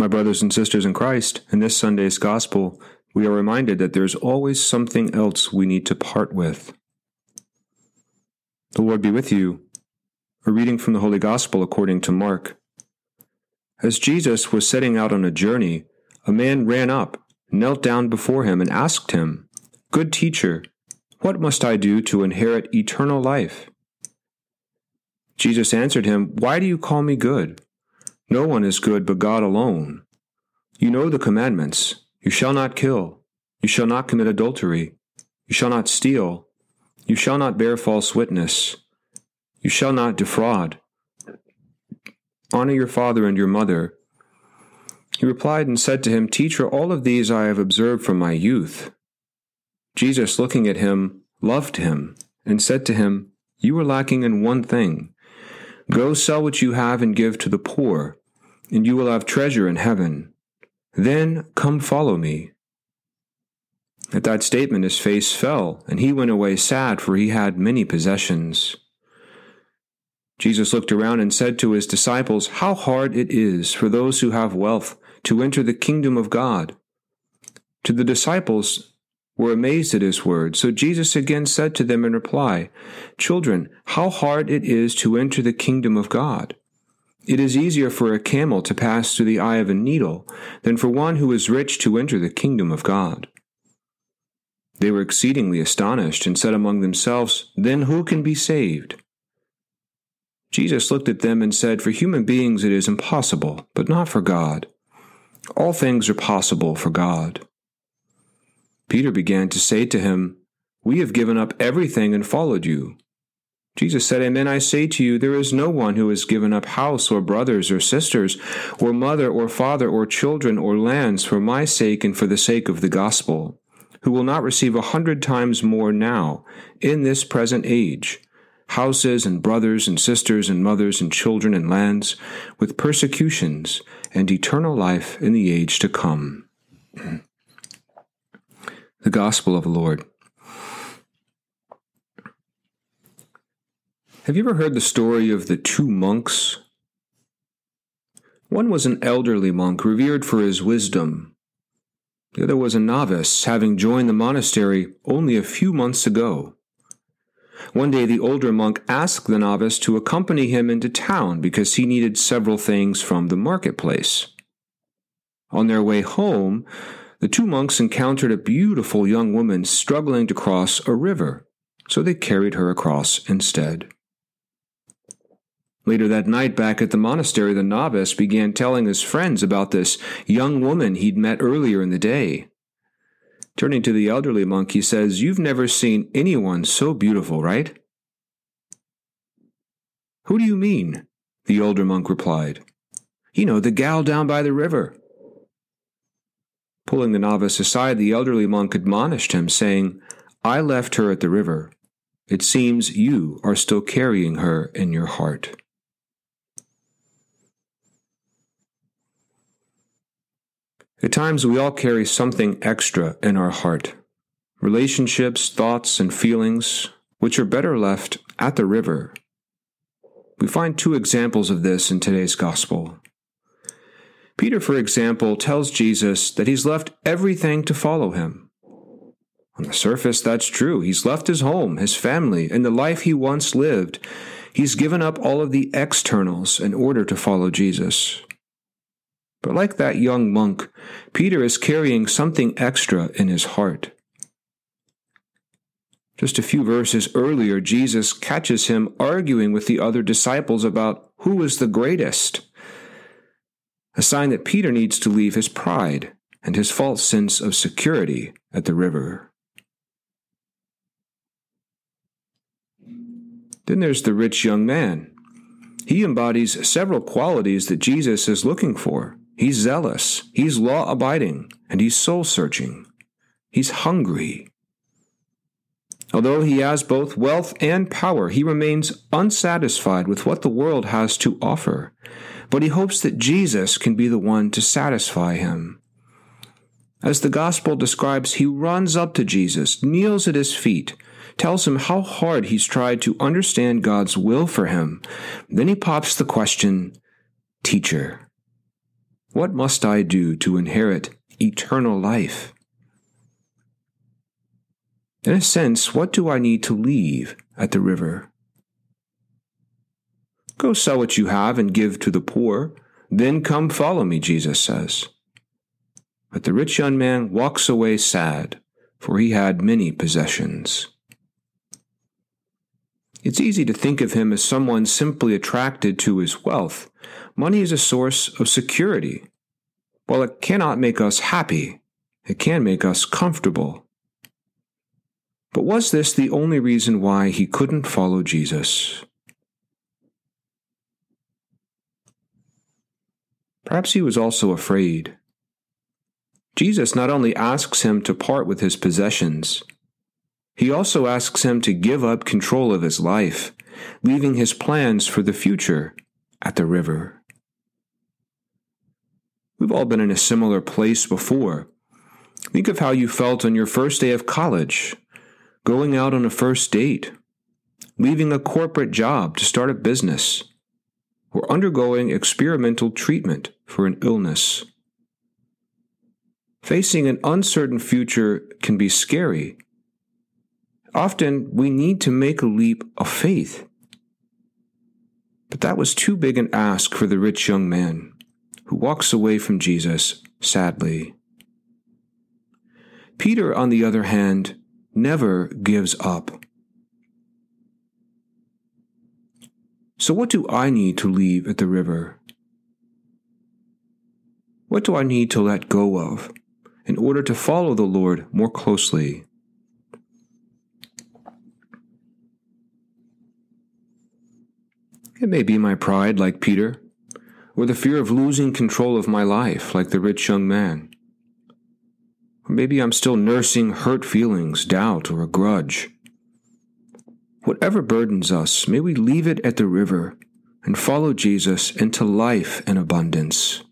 My brothers and sisters in Christ, in this Sunday's Gospel, we are reminded that there's always something else we need to part with. The Lord be with you. A reading from the Holy Gospel according to Mark. As Jesus was setting out on a journey, a man ran up, knelt down before him, and asked him, Good teacher, what must I do to inherit eternal life? Jesus answered him, Why do you call me good? No one is good but God alone. You know the commandments you shall not kill, you shall not commit adultery, you shall not steal, you shall not bear false witness, you shall not defraud. Honor your father and your mother. He replied and said to him, Teacher, all of these I have observed from my youth. Jesus, looking at him, loved him, and said to him, You are lacking in one thing. Go sell what you have and give to the poor, and you will have treasure in heaven. Then come follow me. At that statement, his face fell, and he went away sad, for he had many possessions. Jesus looked around and said to his disciples, How hard it is for those who have wealth to enter the kingdom of God. To the disciples, were amazed at his words. So Jesus again said to them in reply, Children, how hard it is to enter the kingdom of God. It is easier for a camel to pass through the eye of a needle than for one who is rich to enter the kingdom of God. They were exceedingly astonished and said among themselves, Then who can be saved? Jesus looked at them and said, For human beings it is impossible, but not for God. All things are possible for God. Peter began to say to him, We have given up everything and followed you. Jesus said, Amen, I say to you, there is no one who has given up house or brothers or sisters, or mother or father or children or lands for my sake and for the sake of the gospel, who will not receive a hundred times more now, in this present age, houses and brothers and sisters and mothers and children and lands, with persecutions and eternal life in the age to come. The Gospel of the Lord. Have you ever heard the story of the two monks? One was an elderly monk revered for his wisdom. The other was a novice, having joined the monastery only a few months ago. One day the older monk asked the novice to accompany him into town because he needed several things from the marketplace. On their way home, the two monks encountered a beautiful young woman struggling to cross a river, so they carried her across instead. Later that night, back at the monastery, the novice began telling his friends about this young woman he'd met earlier in the day. Turning to the elderly monk, he says, You've never seen anyone so beautiful, right? Who do you mean? The older monk replied. You know, the gal down by the river. Pulling the novice aside, the elderly monk admonished him, saying, I left her at the river. It seems you are still carrying her in your heart. At times, we all carry something extra in our heart relationships, thoughts, and feelings, which are better left at the river. We find two examples of this in today's Gospel. Peter, for example, tells Jesus that he's left everything to follow him. On the surface, that's true. He's left his home, his family, and the life he once lived. He's given up all of the externals in order to follow Jesus. But like that young monk, Peter is carrying something extra in his heart. Just a few verses earlier, Jesus catches him arguing with the other disciples about who is the greatest a sign that Peter needs to leave his pride and his false sense of security at the river. Then there's the rich young man. He embodies several qualities that Jesus is looking for. He's zealous, he's law abiding, and he's soul searching. He's hungry. Although he has both wealth and power, he remains unsatisfied with what the world has to offer but he hopes that Jesus can be the one to satisfy him. As the gospel describes, he runs up to Jesus, kneels at his feet, tells him how hard he's tried to understand God's will for him. Then he pops the question, Teacher, What must I do to inherit eternal life? In a sense, what do I need to leave at the river? Go sell what you have and give to the poor. Then come follow me, Jesus says. But the rich young man walks away sad, for he had many possessions. It's easy to think of him as someone simply attracted to his wealth. Money is a source of security. While it cannot make us happy, it can make us comfortable. But was this the only reason why he couldn't follow Jesus? Perhaps he was also afraid. Jesus not only asks him to part with his possessions, he also asks him to give up control of his life, leaving his plans for the future at the river. We've all been in a similar place before. Think of how you felt on your first day of college, going out on a first date, leaving a corporate job to start a business, or undergoing experimental treatment for an illness. Facing an uncertain future can be scary Often we need to make a leap of faith. But that was too big an ask for the rich young man, who walks away from Jesus sadly. Peter, on the other hand, never gives up. So, what do I need to leave at the river? What do I need to let go of in order to follow the Lord more closely? It may be my pride, like Peter, or the fear of losing control of my life, like the rich young man. Or maybe I'm still nursing hurt feelings, doubt, or a grudge. Whatever burdens us, may we leave it at the river and follow Jesus into life and abundance.